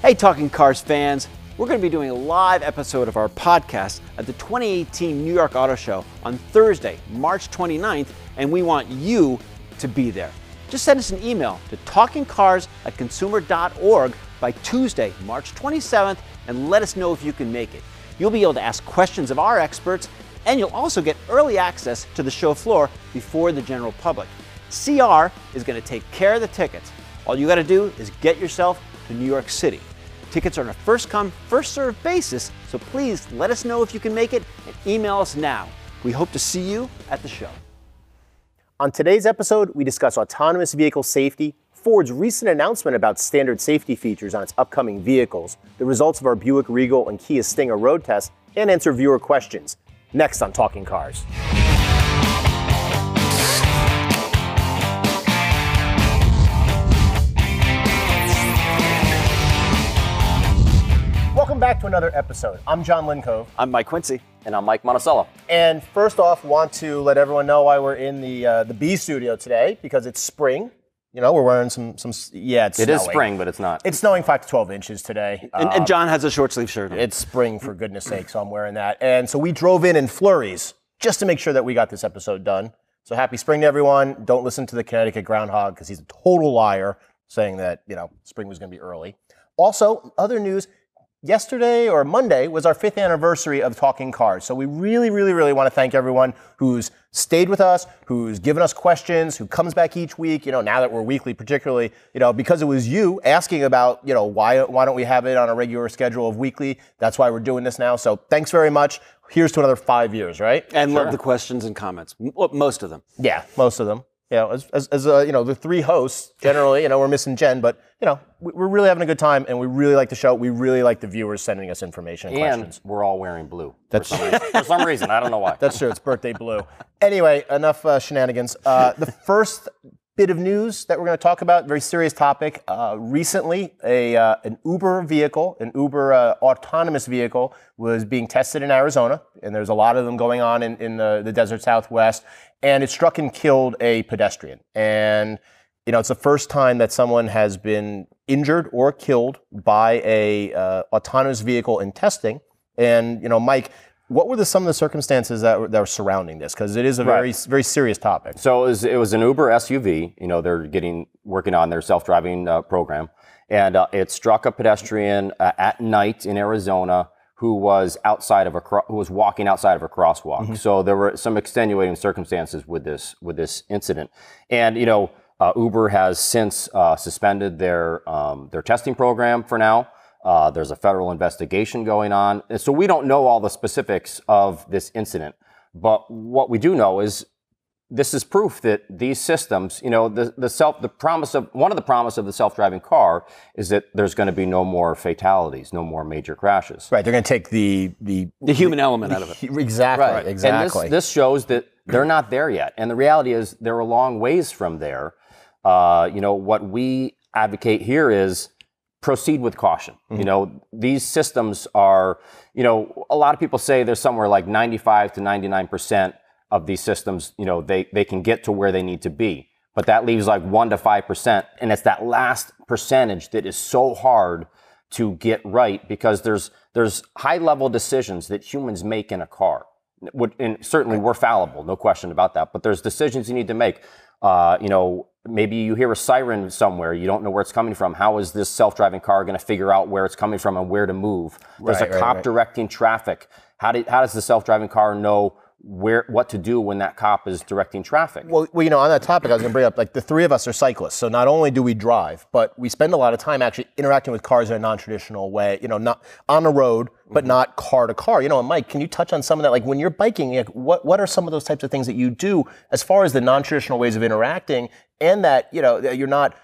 Hey, Talking Cars fans, we're going to be doing a live episode of our podcast at the 2018 New York Auto Show on Thursday, March 29th, and we want you to be there. Just send us an email to talkingcars at consumer.org by Tuesday, March 27th, and let us know if you can make it. You'll be able to ask questions of our experts, and you'll also get early access to the show floor before the general public. CR is going to take care of the tickets. All you got to do is get yourself to New York City. Tickets are on a first come, first served basis, so please let us know if you can make it and email us now. We hope to see you at the show. On today's episode, we discuss autonomous vehicle safety, Ford's recent announcement about standard safety features on its upcoming vehicles, the results of our Buick Regal and Kia Stinger road test, and answer viewer questions. Next on Talking Cars. Welcome back to another episode. I'm John Linkov. I'm Mike Quincy. And I'm Mike Monticello. And first off, want to let everyone know why we're in the uh, the B studio today because it's spring. You know, we're wearing some some. Yeah, it's It is snowing. spring, but it's not. It's snowing five to twelve inches today. And, Um, and John has a short sleeve shirt on. it's spring for goodness sake, so I'm wearing that. And so we drove in in flurries just to make sure that we got this episode done. So happy spring to everyone. Don't listen to the Connecticut groundhog because he's a total liar saying that, you know, spring was going to be early. Also, other news, yesterday or Monday was our fifth anniversary of Talking Cars. So we really, really, really want to thank everyone who's stayed with us, who's given us questions, who comes back each week. You know, now that we're weekly, particularly, you know, because it was you asking about, you know, why why don't we have it on a regular schedule of weekly? That's why we're doing this now. So thanks very much. Here's to another five years, right? and love the questions and comments. Most of them. Yeah, most of them. You know, as, as, as uh, you know, the three hosts generally, you know, we're missing Jen, but you know, we- we're really having a good time, and we really like the show. We really like the viewers sending us information and, and questions. we're all wearing blue. That's for some, reason, for some reason. I don't know why. That's true. It's birthday blue. Anyway, enough uh, shenanigans. Uh, the first bit of news that we're going to talk about, very serious topic. Uh, recently, a uh, an Uber vehicle, an Uber uh, autonomous vehicle, was being tested in Arizona, and there's a lot of them going on in, in the, the desert Southwest. And it struck and killed a pedestrian. And you know, it's the first time that someone has been injured or killed by a uh, autonomous vehicle in testing. And you know, Mike, what were the, some of the circumstances that were, that were surrounding this? Because it is a very very serious topic. So it was, it was an Uber SUV. You know, they're getting working on their self-driving uh, program, and uh, it struck a pedestrian uh, at night in Arizona who was outside of a who was walking outside of a crosswalk. So there were some extenuating circumstances with this with this incident, and you know. Uh, Uber has since uh, suspended their um, their testing program for now. Uh, there's a federal investigation going on, and so we don't know all the specifics of this incident. But what we do know is this is proof that these systems, you know, the, the self, the promise of one of the promise of the self-driving car is that there's going to be no more fatalities, no more major crashes. Right, they're going to take the the The human element out of it. exactly Right. exactly. And this, this shows that they're not there yet. And the reality is they're a long ways from there. Uh, you know, what we advocate here is proceed with caution. You know, these systems are, you know, a lot of people say there's somewhere like 95 to 99% of these systems, you know, they, they can get to where they need to be. But that leaves like 1 to 5%. And it's that last percentage that is so hard to get right because there's there's high level decisions that humans make in a car. And certainly we're fallible, no question about that. But there's decisions you need to make. Uh, you know, maybe you hear a siren somewhere, you don't know where it's coming from. How is this self-driving car going to figure out where it's coming from and where to move? There's Right, a cop right. directing traffic. How, do, how does the self-driving car know where what to do when that cop is directing traffic? Well, well, you know, on that topic, I was going to bring up like the three of us are cyclists. So not only do we drive, but we spend a lot of time actually interacting with cars in a non-traditional way. You know, not on the road, but mm-hmm. not car to car. You know, and Mike, can you touch on some of that? Like when you're biking, like what what are some of those types of things that you do as far as the non-traditional ways of interacting, and that you know you're not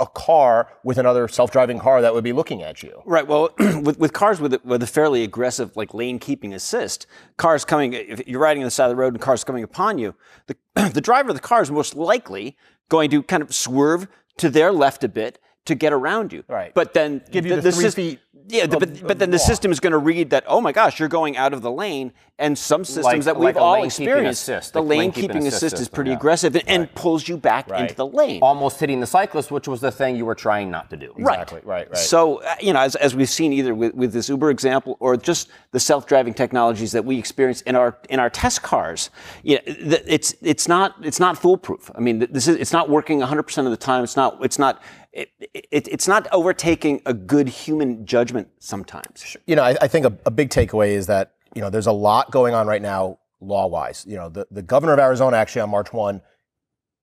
a car with another self-driving car that would be looking at you. Right. Well, with, with cars with a, with a fairly aggressive like lane keeping assist, cars coming, if you're riding on the side of the road and cars coming upon you, the, the driver of the car is most likely going to kind of swerve to their left a bit to get around you. Right. But then Give you the, three sys- feet Yeah, but, but then the system is going to read that, oh my gosh, you're going out of the lane. And some systems Like- that we've like all experienced, assist, the like lane keeping, keeping assist, assist is pretty yeah. aggressive and, and pulls you back Right. into the lane. Almost hitting the cyclist, which was the thing you were trying not to do. Exactly. Right. Right. So, uh, you know, as, as we've seen either with, with this Uber example or just the self-driving technologies that we experience in our in our test cars, you know, it's it's not it's not foolproof. I mean, this is it's not working 100% of the time. It's not it's not it, it, it's not overtaking a good human judgment sometimes. you know, I, I think a, a big takeaway is that you know there's a lot going on right now law-wise. You know, the, the governor of Arizona actually on March one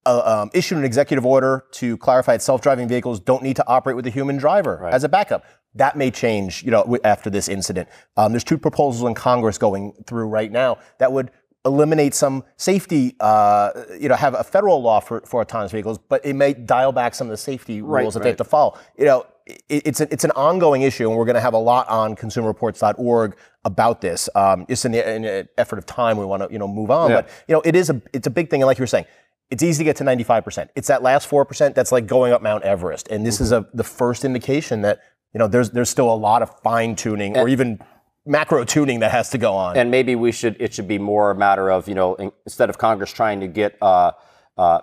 uh, um, issued an executive order to clarify that self-driving vehicles don't need to operate with a human driver as a backup. That may change, you know, after this incident. Um, there's two proposals in Congress going through right now that would eliminate some safety, uh, you know, have a federal law for, for autonomous vehicles, but it may dial back some of the safety rules that they have to follow. You know, it, it's a, it's an ongoing issue, and we're going to have a lot on ConsumerReports.org about this. Um, just in the, in the effort of time, we want to you know move on, but you know, it is a it's a big thing, and like you were saying. It's easy to get to 95%. It's that last 4% that's like going up Mount Everest. And this is a the first indication that, you know, there's there's still a lot of fine tuning or even macro tuning that has to go on. And maybe we should. It should be more a matter of you know in- instead of Congress trying to get uh, uh,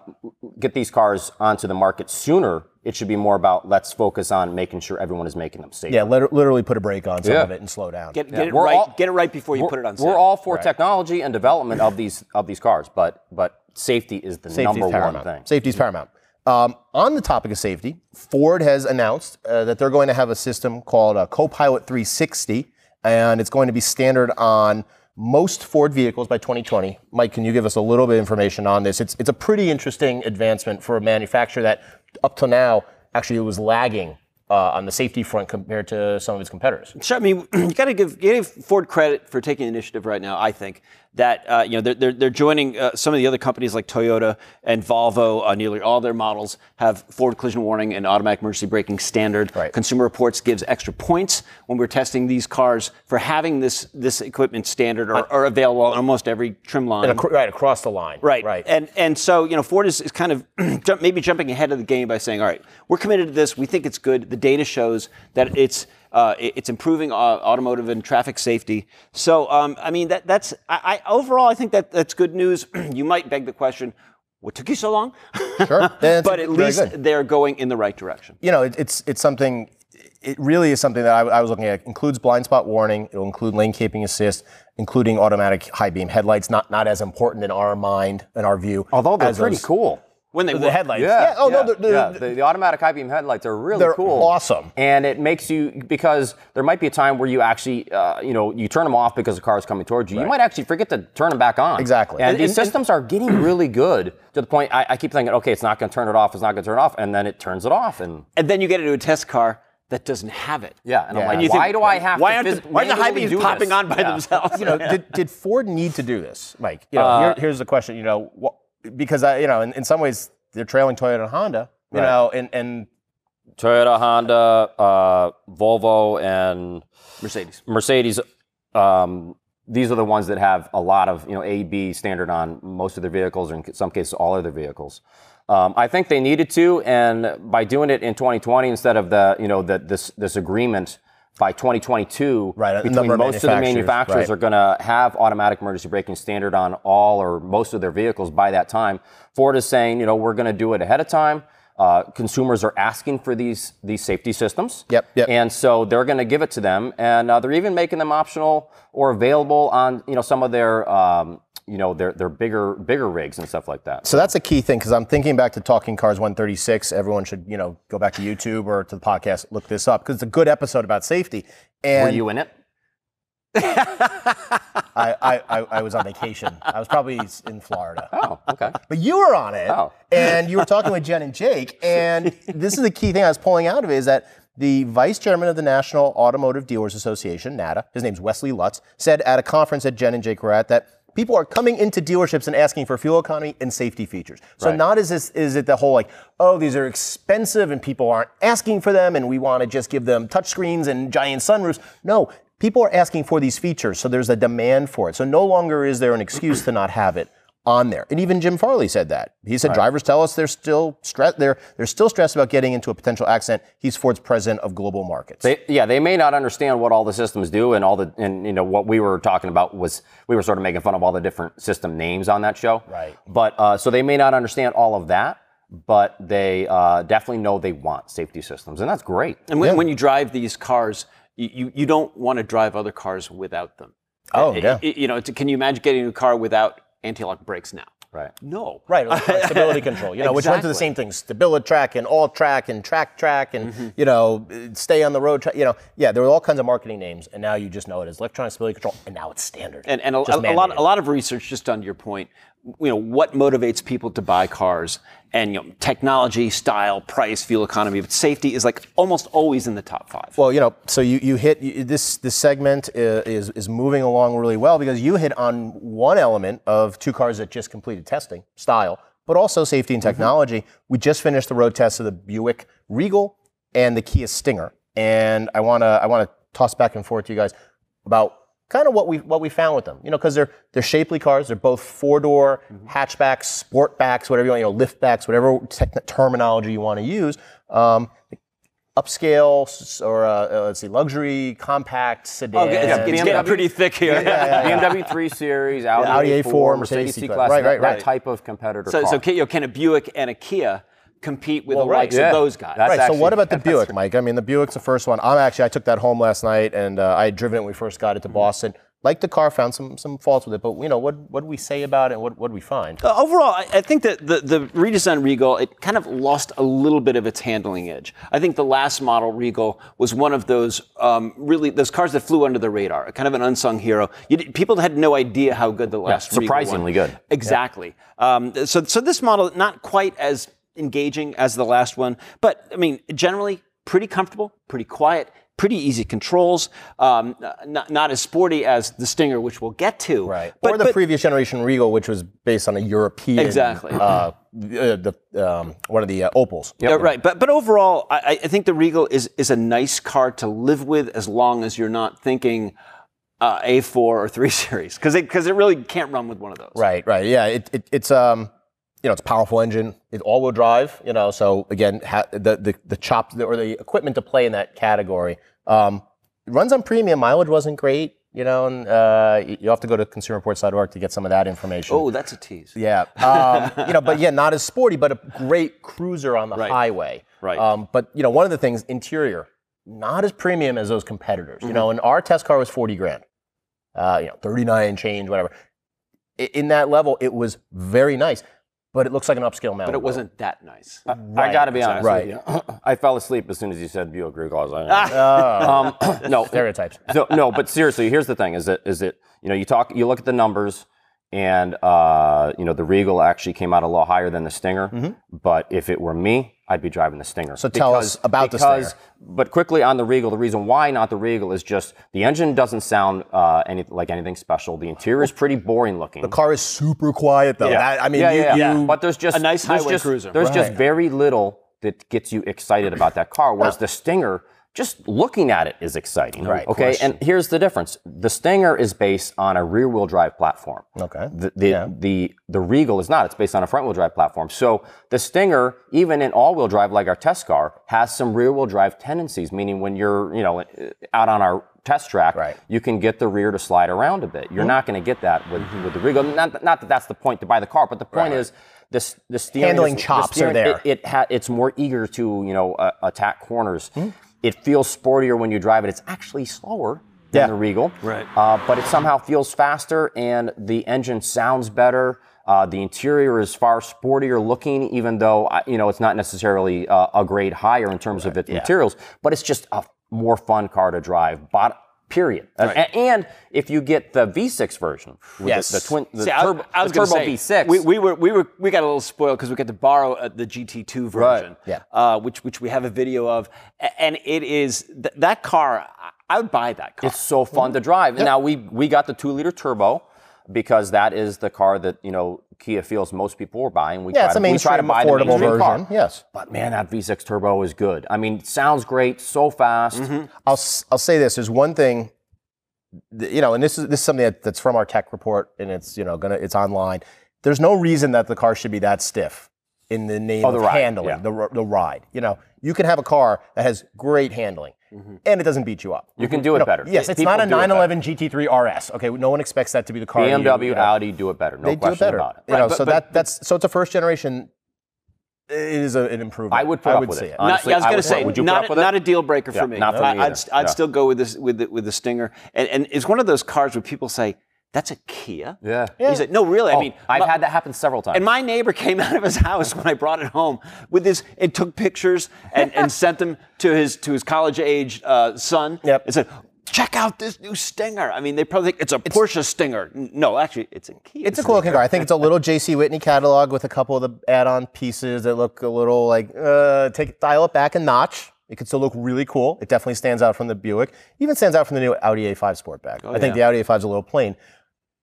get these cars onto the market sooner, it should be more about let's focus on making sure everyone is making them safe. yeah, lit- literally put a brake on some Yeah. of it and slow down. Get, get it We're right. all- get it right before you put it on sale. we're all for technology and development of these of these cars, but but safety is the Safety number is one thing. Safety is paramount. Um, on the topic of safety, Ford has announced uh, that they're going to have a system called uh, Co-Pilot360, and it's going to be standard on most Ford vehicles by 2020. Mike, can you give us a little bit of information on this? It's it's a pretty interesting advancement for a manufacturer that up till now actually was lagging uh, on the safety front compared to some of its competitors. Sure, I mean, you got to give, give Ford credit for taking initiative right now. I think that uh, you know they're, they're, they're joining uh, some of the other companies like Toyota and Volvo. Uh, nearly all their models have forward collision warning and automatic emergency braking standard. Right. Consumer Reports gives extra points when we're testing these cars for having this this equipment standard or, or available on almost every trim line. Ac- right across the line. Right. Right. And and so you know Ford is, is kind of maybe jumping ahead of the game by saying, all right, we're committed to this. We think it's good. The data shows that it's uh, it- it's improving uh, automotive and traffic safety. So um, I mean that that's I, I overall I think that that's good news. you might beg the question. What took you so long? Sure. But at least good. they're going in the right direction. you know, it, it's it's something. It really is something that I, I was looking at. It includes blind spot warning. It'll include lane keeping assist, including automatic high beam headlights. Not not as important in our mind, in our view. Although they're pretty those- cool. When they The work. headlights. Yeah. Oh yeah, no. The, yeah. the, The, the automatic high beam headlights are really They're cool. awesome. And it makes you because there might be a time where you actually, uh, you know, you turn them off because the car is coming towards you. You might actually forget to turn them back on. Exactly. And, And- these and- and- systems are getting really good to the point I, I keep thinking, okay, it's not going to turn it off. It's not going to turn it off, and then it turns it off. And and then you get into a test car that doesn't have it. yeah, and Yeah. I'm like, And you why think, do I have why to? aren't phys- the, why are the high beams popping this? on by Yeah. themselves? you know, did, did Ford need to do this, Mike? You know, Uh, here, here's the question. You know, what, because I, you know, in, in some ways they're trailing Toyota and Honda. You Right. know, and and Toyota, Honda, uh, Volvo, and Mercedes. Mercedes, um, these are the ones that have a lot of you know A B standard on most of their vehicles, or in some cases all of their vehicles. Um, I think they needed to, and by doing it in 2020 instead of the you know the, this this agreement by 2022, Right, between most of the manufacturers, manufacturers right. are going to have automatic emergency braking standard on all or most of their vehicles by that time. Ford is saying, you know, we're going to do it ahead of time. Uh, consumers are asking for these these safety systems. Yep, yep. And so they're going to give it to them, and uh, they're even making them optional or available on you know some of their um, you know their their bigger bigger rigs and stuff like that. So that's a key thing because I'm thinking back to Talking Cars 136. Everyone should, you know, go back to YouTube or to the podcast, look this up because it's a good episode about safety. And Were you in it? I, I, I, I was on vacation. I was probably in Florida. Oh, okay. But you were on it, Oh. and you were talking with Jen and Jake, and this is the key thing I was pulling out of it is that the vice chairman of the National Automotive Dealers Association, NADA, his name's Wesley Lutz, said at a conference that Jen and Jake were at that people are coming into dealerships and asking for fuel economy and safety features. So Right. not is this is it the whole like, oh, these are expensive and people aren't asking for them, and we want to just give them touchscreens and giant sunroofs. No. People are asking for these features, so there's a demand for it. So no longer is there an excuse to not have it on there. And even Jim Farley said that. He said drivers tell us they're still stressed. They're they're still stressed about getting into a potential accident. He's Ford's president of global markets. They, yeah, they may not understand what all the systems do, and all the and you know what we were talking about was we were sort of making fun of all the different system names on that show. Right. But uh, so they may not understand all of that, but they uh, definitely know they want safety systems, and that's great. And when, when you drive these cars, you, you, you don't want to drive other cars without them. Oh, I- yeah. I- you know, it's- can you imagine getting a car without anti-lock brakes now? Right. No. Right, stability control. You know, which went to the same thing: stability track and all track and track track and Mm-hmm. you know, stay on the road. Tra- you know, yeah, there were all kinds of marketing names, and now you just know it as electronic stability control, and now it's standard. And, and a, a, a lot, a lot of research, just on your point, you know, what motivates people to buy cars, and you know, technology, style, price, fuel economy, but safety is like almost always in the top five. Well, you know, so you, you hit you, this this segment uh, is is moving along really well because you hit on one element of two cars that just completed testing, style, but also safety and technology. We just finished the road test of the Buick Regal and the Kia Stinger, and I wanna I wanna toss back and forth to you guys about kind of what we what we found with them. You know, because they're they're shapely cars. They're both four door hatchbacks, sportbacks, whatever you want, you know, liftbacks, whatever tech- terminology you want to use. Um, upscale or uh, uh, let's see, luxury, compact sedan. Oh, it's, it's BMW. getting pretty thick here. BMW 3 Series, Audi, Audi A4, A4, Mercedes Mercedes C-Class, C-Class. Right, that, right, that right. type of competitor So, car. so can, you know, can a Buick and a Kia compete with Well, the right, likes yeah. of those guys? That's Right. So what about the Buick, Mike? I mean, the Buick's the first one. I'm actually I took that home last night, and uh, I had driven it when we first got it Mm-hmm. to Boston. like the car, found some some faults with it, but you know what what did we say about it? and What what did we find? Uh, overall, I, I think that the, the redesigned Regal, it kind of lost a little bit of its handling edge. I think the last model Regal was one of those um, really those cars that flew under the radar, kind of an unsung hero. You, did- people had no idea how good the last Regal surprisingly one- good. Exactly. Um, so so this model not quite as engaging as the last one, but I mean generally pretty comfortable, pretty quiet. Pretty easy controls, um, not, not as sporty as the Stinger, which we'll get to. Right. But, or the but- previous generation Regal, which was based on a European. Exactly. Uh, uh, the um, one of the uh, Opels. Yeah, right. But but overall, I, I think the Regal is is a nice car to live with as long as you're not thinking uh, A4 or 3 Series because because it, really can't run with one of those. Right, right. Yeah, it, it, it's um, you know, it's a powerful engine. It's all-wheel drive. You know, so again, ha- the the the chop or the equipment to play in that category. Um, it runs on premium. Mileage wasn't great. You know, and uh, you have to go to consumerreports.org to get some of that information. Oh, that's a tease. Yeah, um, you know, but yeah, not as sporty, but a great cruiser on the Right. highway. Right. Um, but you know, one of the things, interior, not as premium as those competitors. Mm-hmm. You know, and our test car was forty grand. Uh, you know, thirty nine change, whatever. In that level, it was very nice, but it looks like an upscale Malibu. But it wasn't that nice. I got to be honest Right. with you. I fell asleep as soon as you said Buick Regal. I was like, Oh, um, no, stereotypes. so, no, but seriously, here's the thing: is that is it you know you talk you look at the numbers, and uh, you know the Regal actually came out a little higher than the Stinger. But if it were me, I'd be driving the Stinger. So tell us about the Stinger. But quickly on the Regal, the reason why not the Regal is just the engine doesn't sound uh, any, like anything special. The interior is pretty boring looking. The car is super quiet though. That- I mean, yeah, you, yeah, yeah. you- But there's just A nice there's highway just- cruiser. There's just very little that gets you excited about that car. Whereas the Stinger, just looking at it is exciting. Right, Okay. course. And here's the difference: the Stinger is based on a rear-wheel drive platform. okay. The the, the the Regal is not. It's based on a front-wheel drive platform. So the Stinger, even in all-wheel drive like our test car, has some rear-wheel drive tendencies. Meaning when you're you know uh, out on our test track, Right. you can get the rear to slide around a bit. You're mm-hmm. not going to get that with, mm-hmm. with the Regal. Not, that- not that that's the point to buy the car, but the point is this the steering Handling is- the chops are there. It, it ha, it's more eager to you know uh, attack corners. Hmm. It feels sportier when you drive it. It's actually slower than Yeah. the Regal, Right. Uh, but it somehow feels faster, and the engine sounds better. Uh, the interior is far sportier looking, even though uh, you know it's not necessarily uh, a grade higher in terms of its materials. But it's just a more fun car to drive. Bot- period. Uh, a- and if you get the V6 version, with Yes. the, the twin, the See, turbo, I, was the turbo say V6, We, we were we were we got a little spoiled because we got to borrow uh, the GT2 version, Yeah. uh, which which we have a video of, and it is th- that car. I- I would buy that car. It's so fun to drive. Now we we got the two liter turbo because that is the car that you know Kia feels most people are buying. We Yeah, try to, a we try to buy the affordable mainstream version. car. Yes. But man, that V6 turbo is good. I mean, sounds great, so fast. Mm-hmm. I'll s- I'll say this. There's one thing, you know, and this is this is something that, that's from our tech report, and it's you know gonna it's online. there's no reason that the car should be that stiff in the name Oh, the of ride, handling, yeah. the, the ride. You know, you can have a car that has great handling Mm-hmm. and it doesn't beat you up. You can do it No, better. Yes, it's People not a do it better. 911 GT3 RS. Okay, no one expects that to be the car. you- BMW, you know, Audi do it better. No they do question it better. about it. You know, but- so but- that that's so it's a first generation. It is a, an improvement. I would put up would with see it. it. Not- Honestly, yeah, I was going to say, would you put not, up with it? not a deal breaker Yeah, for me. not for me I, I'd, either. I'd Yeah. still go with this with the, with the Stinger, and, and it's one of those cars where people say that's a Kia. Yeah. He said, no, really. I Oh, mean, I've my- had that happen several times. And my neighbor came out of his house when I brought it home with this and took pictures and, and sent them to his to his college age uh, son. Yep. And said, check out this new Stinger. I mean, they probably think it's a Porsche Stinger. No, actually, it's a Kia. It's a cool looking car. I think it's a little J.C. Whitney catalog with a couple of the add-on pieces that look a little like uh, take dial it back a notch. It could still look really cool. It definitely stands out from the Buick. Even stands out from the new Audi A5 Sportback. I think yeah. the Audi A5 is a little plain.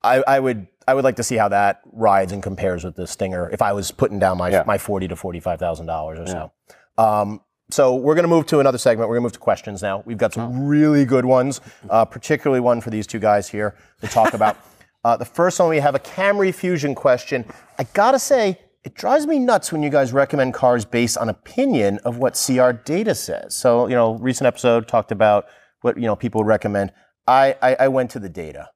I, I would I would like to see how that rides and compares with the Stinger if I was putting down my Yeah. my forty to forty five thousand dollars or so. Um, so we're going to move to another segment. We're going to move to questions now. We've got some really good ones, uh, particularly one for these two guys here to talk about. uh, the first one we have a Camry Fusion question. I gotta say, it drives me nuts when you guys recommend cars based on opinion of what CR data says. So you know, recent episode talked about what you know people would recommend. I, I, I went to the data.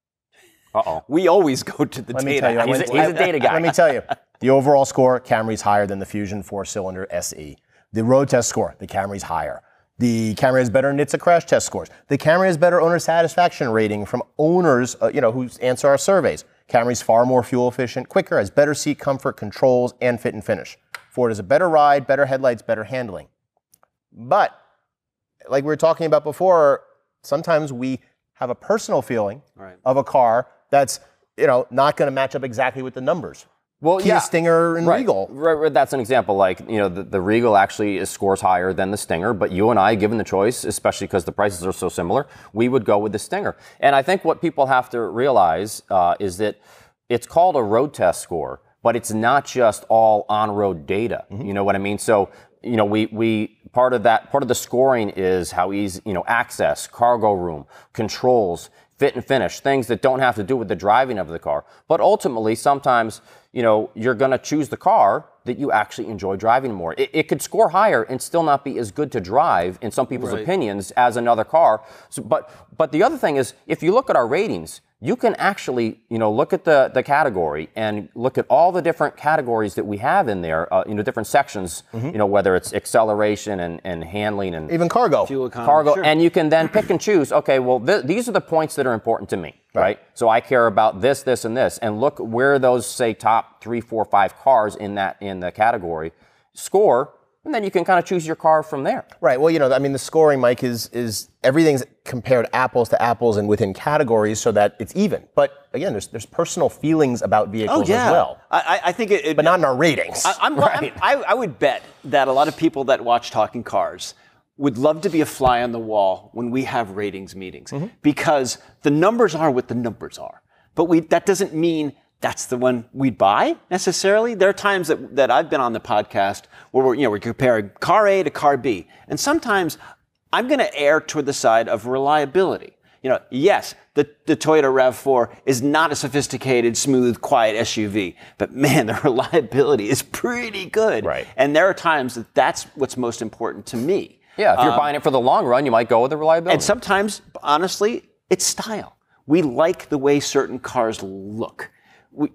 Uh-oh. we always go to the Let data. you, He's went- a, he's a data guy. Let me tell you, the overall score, Camry's higher than the Fusion four-cylinder SE. The road test score, the Camry's higher. The Camry has better NHTSA crash test scores. The Camry has better owner satisfaction rating from owners, uh, you know, who answer our surveys. Camry's far more fuel efficient, quicker, has better seat comfort, controls, and fit and finish. Ford has a better ride, better headlights, better handling. But like we were talking about before, sometimes we have a personal feeling Right. of a car that's you know not going to match up exactly with the numbers. Well, Kia yeah. Stinger and Right. Regal. Right, right, that's an example. Like you know, the, the Regal actually is, scores higher than the Stinger, but you and I, given the choice, especially because the prices are so similar, we would go with the Stinger. And I think what people have to realize uh, is that it's called a road test score, but it's not just all on-road data. You know what I mean? So you know, we we part of that part of the scoring is how easy you know access, cargo room, controls, fit and finish, things that don't have to do with the driving of the car. But ultimately, sometimes you know you're going to choose the car that you actually enjoy driving more. It, it could score higher and still not be as good to drive in some people's opinions as another car. So, but but the other thing is, if you look at our ratings, you can actually, you know, look at the, the category and look at all the different categories that we have in there, uh, you know, different sections, you know, whether it's acceleration and, and handling and Even cargo. Fuel economy, cargo, sure. and you can then pick and choose. Okay, well, th- these are the points that are important to me, right. So I care about this, this, and this, and look where those say top three, four, five cars in that in the category score, and then you can kind of choose your car from there. Right. Well, you know, I mean, the scoring, Mike, is is everything's compared apples to apples and within categories so that it's even. But again, there's there's personal feelings about oh vehicles yeah. as well, I, I- I think it, it but not in our ratings. I, I'm, I'm, I, I would bet that a lot of people that watch Talking Cars would love to be a fly on the wall when we have ratings meetings Mm-hmm. because the numbers are what the numbers are. But we, that doesn't mean that's the one we'd buy necessarily. There are times that, that I've been on the podcast where we're, you know, we're comparing car A to car B. And sometimes I'm going to err toward the side of reliability. You know, yes, the, the Toyota RAV4 is not a sophisticated, smooth, quiet SUV, but man, the reliability is pretty good. Right. And there are times that that's what's most important to me. Yeah, if you're Um, buying it for the long run, you might go with the reliability. And sometimes, honestly, it's style. We like the way certain cars look. We,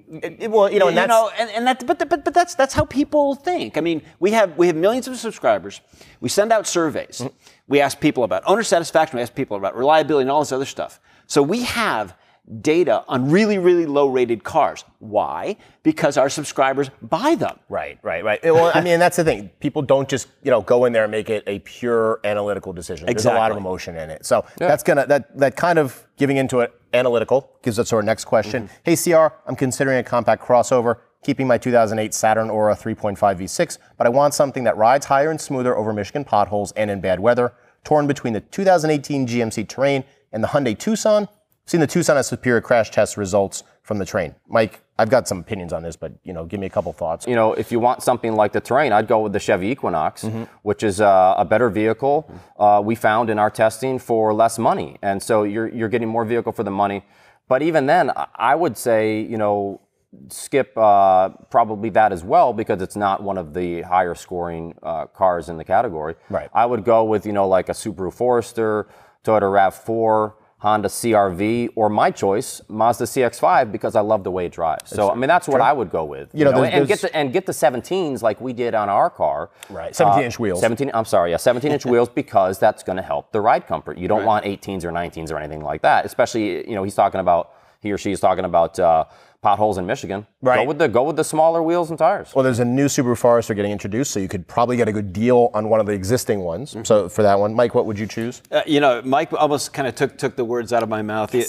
well, you know, and that's know, and, and that, but, but, but that's that's how people think. I mean, we have we have millions of subscribers. We send out surveys. Mm-hmm. We ask people about owner satisfaction. We ask people about reliability and all this other stuff. So we have data on really really low rated cars. Why? Because our subscribers buy them. Right, right, right. Well, I mean, that's the thing. People don't just you know go in there and make it a pure analytical decision. There's a lot of emotion in it. So that's gonna that that kind of giving into it analytical gives us our next question. Mm-hmm. Hey, CR, I'm considering a compact crossover. Keeping my 2008 Saturn Aura 3.5 V6, but I want something that rides higher and smoother over Michigan potholes and in bad weather. Torn between the 2018 GMC Terrain and the Hyundai Tucson. Seen the Tucson has superior crash test results from the Terrain. Mike, I've got some opinions on this, but you know, give me a couple thoughts. you know, if you want something like the terrain, I'd go with the Chevy Equinox, which is uh, a better vehicle uh, we found in our testing for less money. And so you're, you're getting more vehicle for the money. But even then, I- I would say, you know, skip uh, probably that as well because it's not one of the higher scoring uh, cars in the category. Right. I would go with you know like a Subaru Forester, Toyota Rav4, Honda CRV, or my choice, Mazda CX-5, because I love the way it drives. So I mean that's what I would go with. You know, there's- and get the and get the 17s like we did on our car. Right, 17-inch Uh, wheels. 17. I'm sorry, yeah, 17 inch wheels because that's going to help the ride comfort. You don't want 18s or 19s or anything like that. Especially you know he's talking about he or she is talking about uh, potholes in Michigan. Right. Go with the go with the smaller wheels and tires. Well, there's a new Subaru Forester getting introduced, so you could probably get a good deal on one of the existing ones. Mm-hmm. So for that one, Mike, what would you choose? Uh, you know, Mike almost kind of took took the words out of my mouth.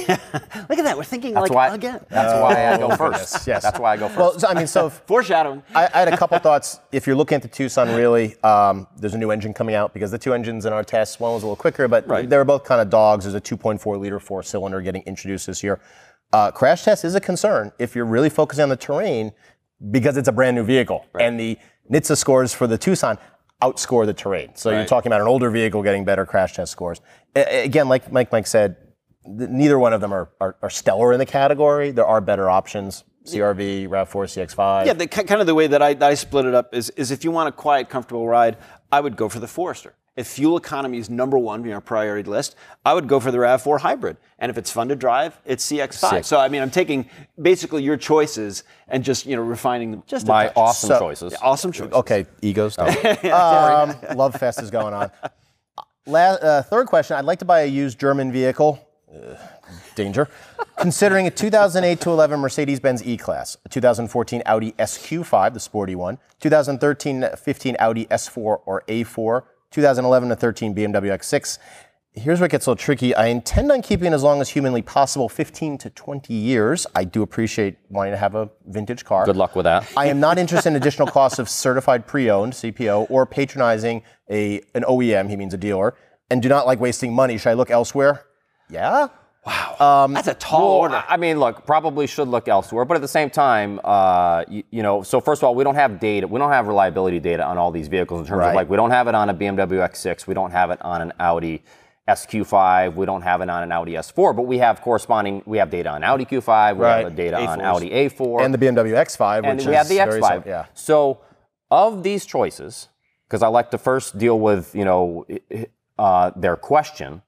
Yeah. Look at that. We're thinking That's like why. again. That's why I go Oh, first. goodness, yes. That's why I go first. Well, so, I mean, so if- Foreshadowing. I, I had a couple thoughts. If you're looking at the Tucson, really, um, there's a new engine coming out because the two engines in our test, one was a little quicker, but Right. they were both kind of dogs. There's a 2.4 liter four cylinder getting introduced this year. Uh, crash test is a concern if you're really focusing on the terrain because it's a brand new vehicle and the NHTSA scores for the Tucson outscore the terrain. So you're talking about an older vehicle getting better crash test scores. A- a- again, like Mike Mike said, th- neither one of them are, are, are stellar in the category. There are better options. CRV, RAV4, CX5. Yeah, the, kind of the way that I, that I split it up is, is if you want a quiet, comfortable ride, I would go for the Forester. If fuel economy is number one on your priority list, I would go for the RAV4 hybrid. And if it's fun to drive, it's CX5. Sick. So I mean, I'm taking basically your choices and just you know refining them just my touch. awesome So- choices. awesome choices. Okay, egos. um, love fest is going on. La- uh, third question: I'd like to buy a used German vehicle. Uh, danger. Considering a 2008 to 11 Mercedes-Benz E-Class, a 2014 Audi SQ5, the sporty one, 2013-15 Audi S4 or A4, 2011 to 13 BMW X6. Here's where it gets a little tricky. I intend on keeping it as long as humanly possible, 15 to 20 years. I do appreciate wanting to have a vintage car. Good luck with that. I am not interested in additional costs of certified pre-owned CPO or patronizing a an OEM. He means a dealer, and do not like wasting money. Should I look elsewhere? Yeah. That's a tall Well, order. I mean, look, probably should look elsewhere, but at the same time, uh, you, you know, so first of all, we don't have data, we don't have reliability data on all these vehicles in terms Right. of like, we don't have it on a BMW X6, we don't have it on an Audi SQ5, we don't have it on an Audi S4, but we have corresponding, we have data on Audi Q5, we Right. have data on A4s. Audi A4, And the BMW X5, and which we is have the X5. sim- yeah. So, of these choices, because I like to first deal with you know uh, their question,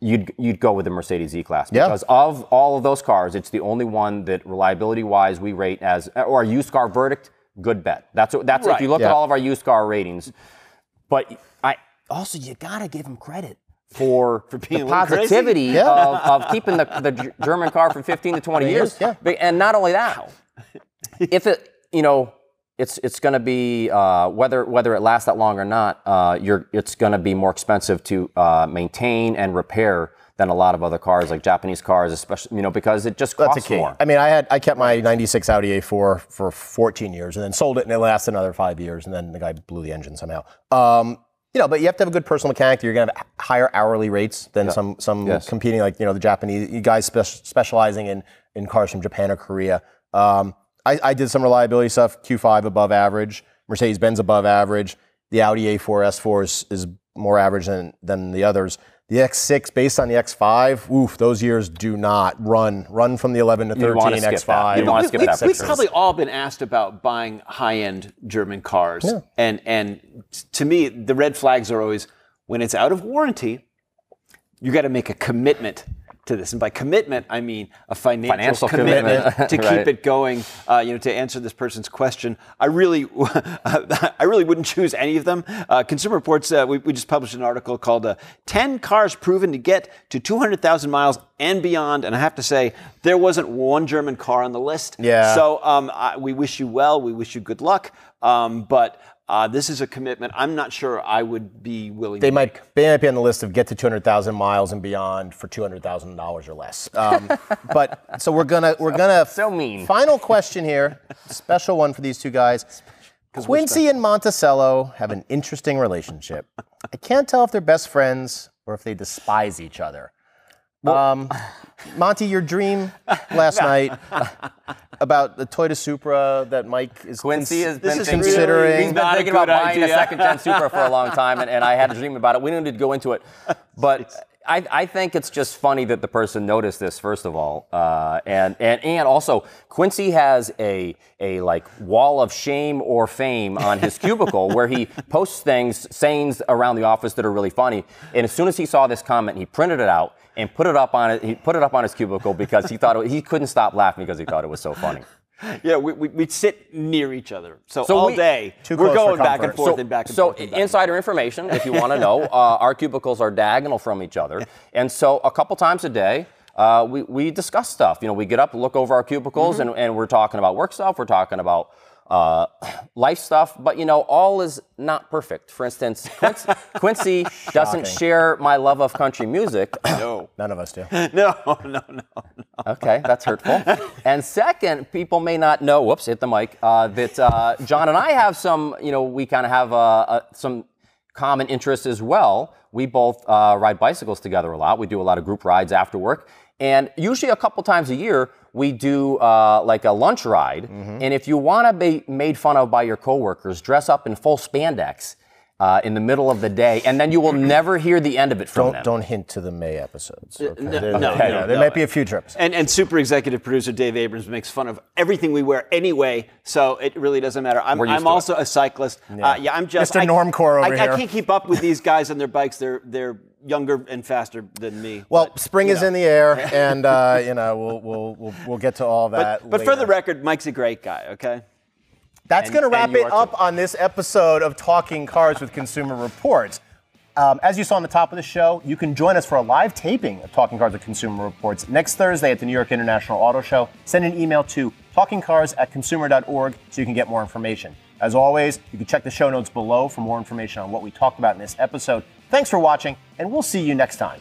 you'd you'd go with the Mercedes E-Class Yeah. because of all of those cars, it's the only one that reliability-wise we rate as or used car verdict. Good bet. That's what, that's if you look Yeah. at all of our used car ratings. But I also you gotta give them credit. For, for the positivity Yeah. of, of keeping the, the German car from 15 to 20 years. yeah. And not only that, if it, you know, it's it's going to be uh, whether whether it lasts that long or not. Uh, you're it's going to be more expensive to uh, maintain and repair than a lot of other cars, like Japanese cars, especially you know because it just That's costs a key. more. I mean, I had I kept my '96 Audi A4 for 14 years, and then sold it, and it lasted another five years, and then the guy blew the engine somehow. Um, you know, but you have to have a good personal mechanic. You're gonna have higher hourly rates than some some Yes. competing, like you know, the Japanese you guys spe- specializing in in cars from Japan or Korea. Um, I, I did some reliability stuff. Q5 above average, Mercedes Benz above average. The Audi A4 S4 is, is more average than than the others. The X6, based on the X5, oof, those years do not run. Run from the 11 to 13 wanna skip. X5. You'd wanna we, skip we, that we've probably all been asked about buying high-end German cars, and and to me, the red flags are always when it's out of warranty. You got to make a commitment to this, and by commitment, I mean a financial, Financial commitment, commitment. to keep Right. it going. Uh, you know, to answer this person's question, I really, I really wouldn't choose any of them. Uh, Consumer Reports, uh, we, we just published an article called uh, "10 Cars Proven to Get to 200,000 Miles and Beyond," and I have to say, there wasn't one German car on the list. Yeah. So um, I, we wish you well. We wish you good luck. Um, but uh, this is a commitment. I'm not sure I would be willing. They to might, they might be on the list of get to 200,000 miles and beyond for $200,000 or less. Um, but so we're gonna we're gonna So mean. Final question here, special one for these two guys. Quincy and Monticello have an interesting relationship. I can't tell if they're best friends or if they despise each other. Um, Monty, your dream last night about the Toyota Supra that Mike is Quincy has This been is thinking, considering- he's been thinking about good buying a second gen Supra for a long time, and, and I had a dream about it. We don't need to go into it, but I, I think it's just funny that the person noticed this first of all, uh, and and and also Quincy has a a like wall of shame or fame on his cubicle where he posts things, sayings around the office that are really funny. And as soon as he saw this comment, he printed it out and put it up on it. He put it up on his cubicle because he thought it, he couldn't stop laughing because he thought it was so funny. Yeah, we, we, would sit near each other. So, So all we- day, we're going back and forth so, and back and so forth. and and insider information, if you want to know, uh, our cubicles are diagonal from each other, and so a couple times a day. Uh, we, we discuss stuff. You know, we get up, look over our cubicles, Mm-hmm. and, and we're talking about work stuff. We're talking about uh, life stuff. But you know, all is not perfect. For instance, Quincy, Quincy doesn't share my love of country music. No, None of us do. no, no, no. Okay, that's hurtful. and second, people may not know. Whoops, hit the mic. Uh, that uh, John and I have some. You know, we kind of have uh, uh, some common interests as well. We both uh, ride bicycles together a lot. We do a lot of group rides after work, and usually a couple times a year we do uh, like a lunch ride. And if you want to be made fun of by your coworkers, dress up in full spandex. Uh, in the middle of the day, and then you will never hear the end of it from Don't them. don't hint to the May episodes. Okay? no, there, no, there- no, there no. might be a few trips. And, and super executive producer Dave Abrams makes fun of everything we wear anyway, so it really doesn't matter. I'm, We're used I'm to it. also a cyclist. Yeah, uh, yeah I'm just Mr. I- Normcore over I, here. I can't keep up with these guys on their bikes. They're they're younger and faster than me. Well, But, spring is know. in the air, and uh, you know we'll, we'll we'll we'll get to all that. But, but for the record, Mike's a great guy. Okay. That's going to wrap it up too. on this episode of Talking Cars with Consumer Reports. Um, as you saw on the top of the show, you can join us for a live taping of Talking Cars with Consumer Reports next Thursday at the New York International Auto Show. Send an email to talkingcars at consumer.org so you can get more information. As always, you can check the show notes below for more information on what we talked about in this episode. Thanks for watching, and we'll see you next time.